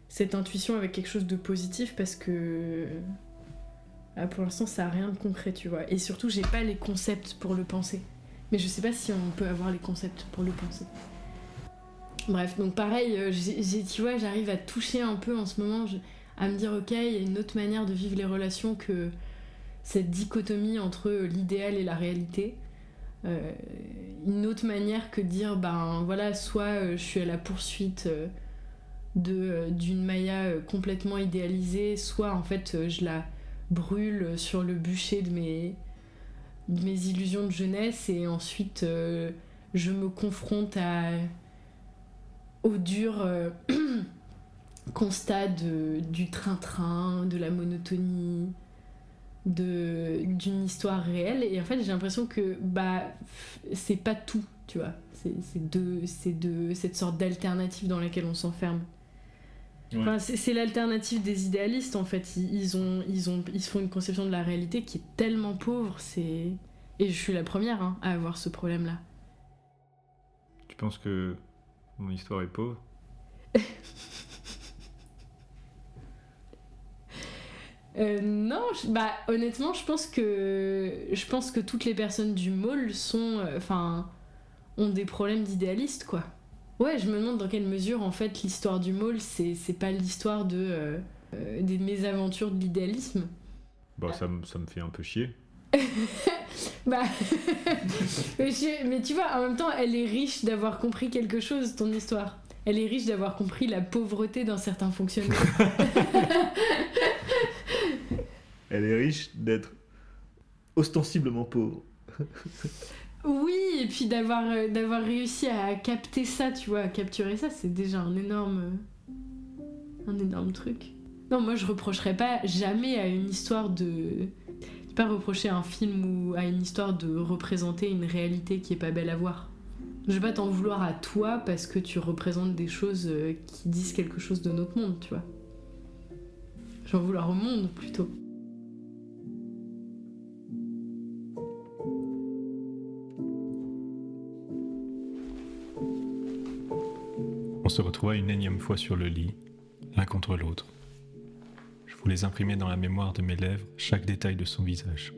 cette intuition avec quelque chose de positif parce que ah, pour l'instant, ça a rien de concret, tu vois. Et surtout, j'ai pas les concepts pour le penser. Mais je sais pas si on peut avoir les concepts pour le penser. Bref, donc pareil, euh, tu j'arrive à toucher un peu en ce moment, à me dire, ok, il y a une autre manière de vivre les relations que cette dichotomie entre l'idéal et la réalité. Euh, une autre manière que dire, ben voilà, soit euh, je suis à la poursuite de, d'une Maya complètement idéalisée, soit en fait je la brûle sur le bûcher de mes, illusions de jeunesse et ensuite je me confronte à, au dur euh, constat de- du train-train, de la monotonie, de d'une histoire réelle et en fait j'ai l'impression que bah c'est pas tout tu vois c'est de cette sorte d'alternative dans laquelle on s'enferme Enfin, c'est l'alternative des idéalistes en fait. Ils, ils ont, ils, ont, ils se font une conception de la réalité qui est tellement pauvre. C'est et je suis la première hein, à avoir ce problème-là. Tu penses que mon histoire est pauvre Euh, non, je- bah honnêtement, je pense que je pense que toutes les personnes du môle sont, euh, enfin, ont des problèmes d'idéalistes quoi. Ouais, je me demande dans quelle mesure en fait l'histoire du môle c'est c'est pas l'histoire de euh, des mésaventures de l'idéalisme. Bah, ça, ça me fait un peu chier. Bah, mais, je- mais tu vois, en même temps, elle est riche d'avoir compris quelque chose, ton histoire. Elle est riche d'avoir compris la pauvreté d'un certain fonctionnement. Elle est riche d'être ostensiblement pauvre. oui, et puis d'avoir euh, d'avoir réussi à capter ça, tu vois, à capturer ça, c'est déjà un énorme un énorme truc. Non, moi je reprocherais pas jamais à une histoire de pas reprocher à un film ou à une histoire de représenter une réalité qui est pas belle à voir. Je vais pas t'en vouloir à toi parce que tu représentes des choses euh, qui disent quelque chose de notre monde, tu vois. Je vais en vouloir au monde plutôt. On se retrouva une énième fois sur le lit, l'un contre l'autre. Je voulais imprimer dans la mémoire de mes lèvres chaque détail de son visage.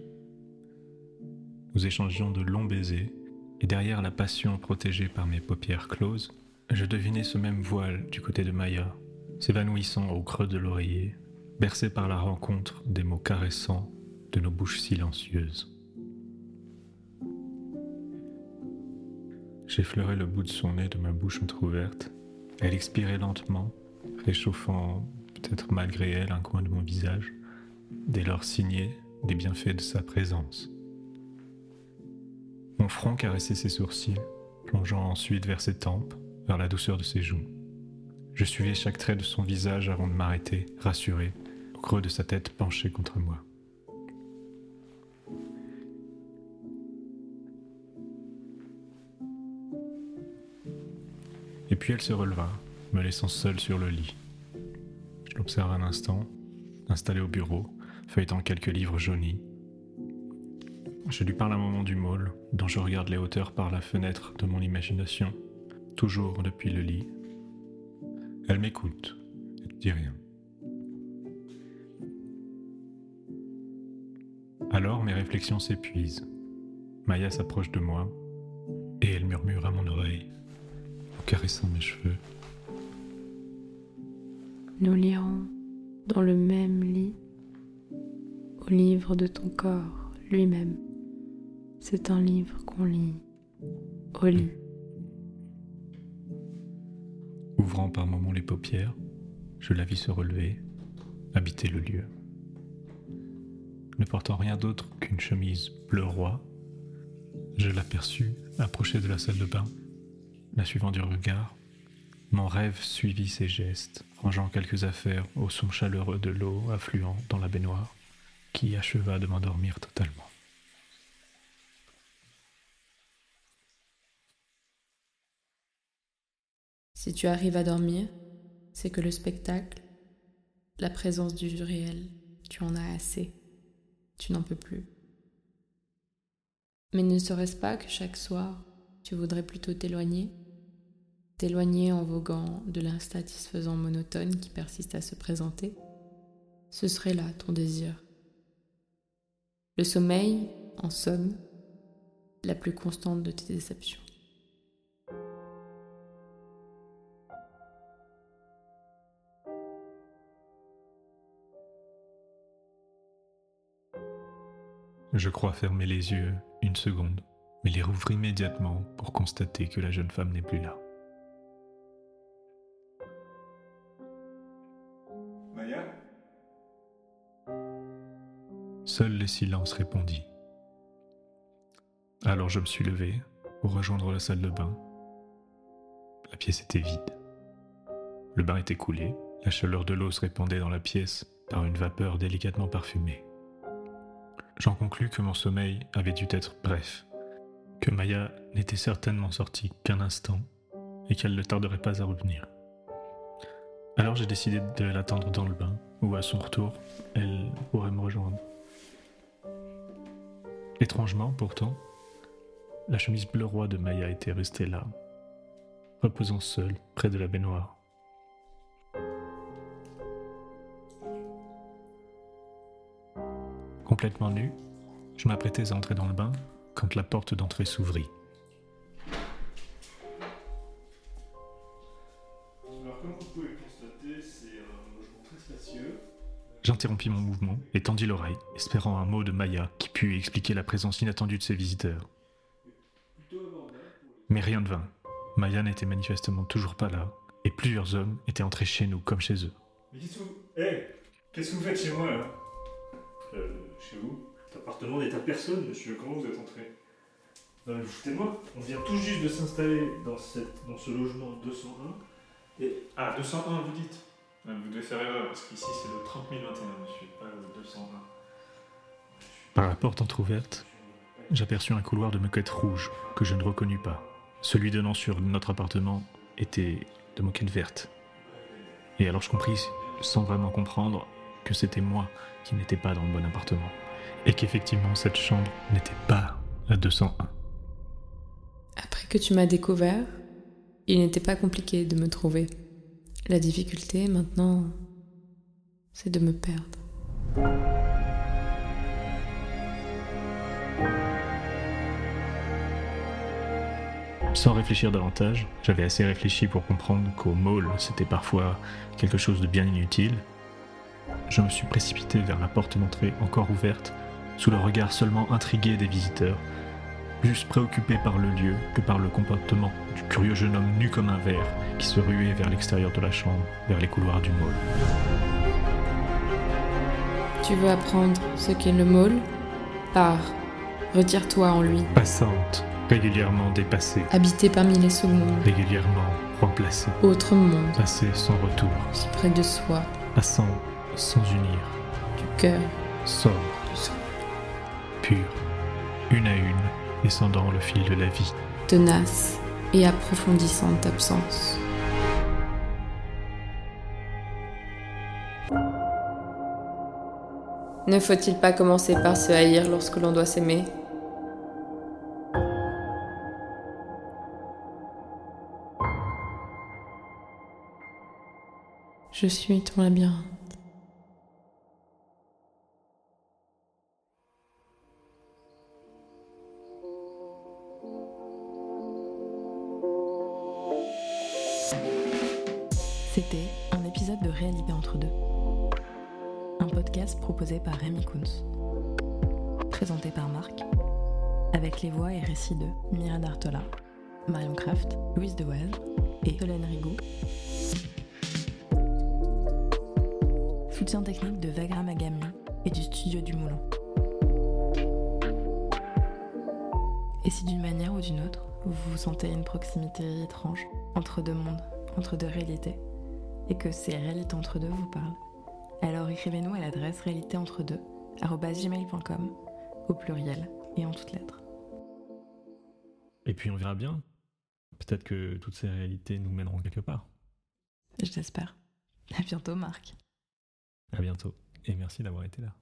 Nous échangions de longs baisers, et derrière la passion protégée par mes paupières closes, je devinais ce même voile du côté de Maya, s'évanouissant au creux de l'oreiller, bercé par la rencontre des mots caressants de nos bouches silencieuses. J'effleurais le bout de son nez de ma bouche entr'ouverte. Elle expirait lentement, réchauffant, peut-être malgré elle, un coin de mon visage, dès lors signé des bienfaits de sa présence. Mon front caressait ses sourcils, plongeant ensuite vers ses tempes, vers la douceur de ses joues. Je suivais chaque trait de son visage avant de m'arrêter, rassuré, au creux de sa tête penchée contre moi. Et puis elle se releva, me laissant seule sur le lit. L'observe un instant, installé au bureau, feuilletant quelques livres jaunis. Je lui parle un moment du môle, dont je regarde les hauteurs par la fenêtre de mon imagination, toujours depuis le lit. Elle m'écoute, elle ne dit rien. Alors mes réflexions s'épuisent. Maya s'approche de moi et elle murmure à mon oreille, en caressant mes cheveux. Nous lirons dans le même lit au livre de ton corps lui-même. C'est un livre qu'on lit au lit. Ouvrant par moments les paupières, je la vis se relever, habiter le lieu. Ne portant rien d'autre qu'une chemise bleu roi, je l'aperçus approcher de la salle de bain, la suivant du regard. Mon rêve suivit ses gestes, rangeant quelques affaires au son chaleureux de l'eau affluant dans la baignoire, qui acheva de m'endormir totalement. Si tu arrives à dormir, c'est que le spectacle, la présence du réel, tu en as assez. Tu n'en peux plus. Mais ne serait-ce pas que chaque soir, tu voudrais plutôt t'éloigner? T'éloigner en voguant de l'insatisfaisant monotone qui persiste à se présenter Ce serait là ton désir. Le sommeil, en somme, la plus constante de tes déceptions. Je crois fermer les yeux une seconde, mais les rouvre immédiatement pour constater que la jeune femme n'est plus là. Seul le silence répondit. Alors je me suis levé pour rejoindre la salle de bain. La pièce était vide. Le bain était coulé, la chaleur de l'eau se répandait dans la pièce par une vapeur délicatement parfumée. J'en conclus que mon sommeil avait dû être bref, que Maya n'était certainement sortie qu'un instant et qu'elle ne tarderait pas à revenir. Alors j'ai décidé de l'attendre dans le bain, où à son retour, elle pourrait me rejoindre. Étrangement, pourtant, la chemise bleu roi de Maya était restée là, reposant seule près de la baignoire. Complètement nu, je m'apprêtais à entrer dans le bain quand la porte d'entrée s'ouvrit. J'interrompis mon mouvement et tendis l'oreille, espérant un mot de Maya qui pût expliquer la présence inattendue de ses visiteurs. Mais rien ne vint. Maya n'était manifestement toujours pas là, et plusieurs hommes étaient entrés chez nous comme chez eux. Mais qu'est-ce que vous. Hé Qu'est-ce que vous faites chez moi là? Euh. Chez vous? Cet appartement n'est à personne, monsieur. Comment vous êtes entré? Non, mais vous foutez moi On vient tout juste de s'installer dans, dans ce logement 201. Et. Ah, 201, vous dites? Vous devez faire erreur, parce qu'ici c'est le 30 021, monsieur, pas le 201. Par la porte entr'ouverte, j'aperçus un couloir de moquette rouge que je ne reconnus pas. Celui donnant sur notre appartement était de moquette verte. Et alors je compris, sans vraiment comprendre, que c'était moi qui n'étais pas dans le bon appartement. Et qu'effectivement cette chambre n'était pas à 201. Après que tu m'as découvert, il n'était pas compliqué de me trouver. La difficulté maintenant, c'est de me perdre. Sans réfléchir davantage, j'avais assez réfléchi pour comprendre qu'au mall, c'était parfois quelque chose de bien inutile. Je me suis précipité vers la porte d'entrée encore ouverte, sous le regard seulement intrigué des visiteurs, plus préoccupé par le lieu que par le comportement du curieux jeune homme nu comme un verre qui se ruait vers l'extérieur de la chambre, vers les couloirs du mall. Tu veux apprendre ce qu'est le mall? Pars, retire-toi en lui. Passante, régulièrement dépassée, Habité parmi les secondes, régulièrement remplacée, autre monde, passée sans retour, si près de soi, passant sans unir, du cœur, sobre, du sang, pure, une à une, descendant le fil de la vie. tenace et approfondissante absence. Ne faut-il pas commencer par se haïr lorsque l'on doit s'aimer? Je suis ton labyrinthe. Par Rémi Kunz. Présenté par Marc. Avec les voix et récits de Mira Dartola, Marion Kraft, Louise Devoise et Solène Rigaud. Soutien technique de Vagram Agami et du studio du Moulin. Et si d'une manière ou d'une autre, vous sentez une proximité étrange entre deux mondes, entre deux réalités, et que ces réalités entre deux vous parlent, alors écrivez-nous à l'adresse réalitéentre2 au pluriel et en toutes lettres. Et puis on verra bien. Peut-être que toutes ces réalités nous mèneront quelque part. Je l'espère. À bientôt Marc. À bientôt. Et merci d'avoir été là.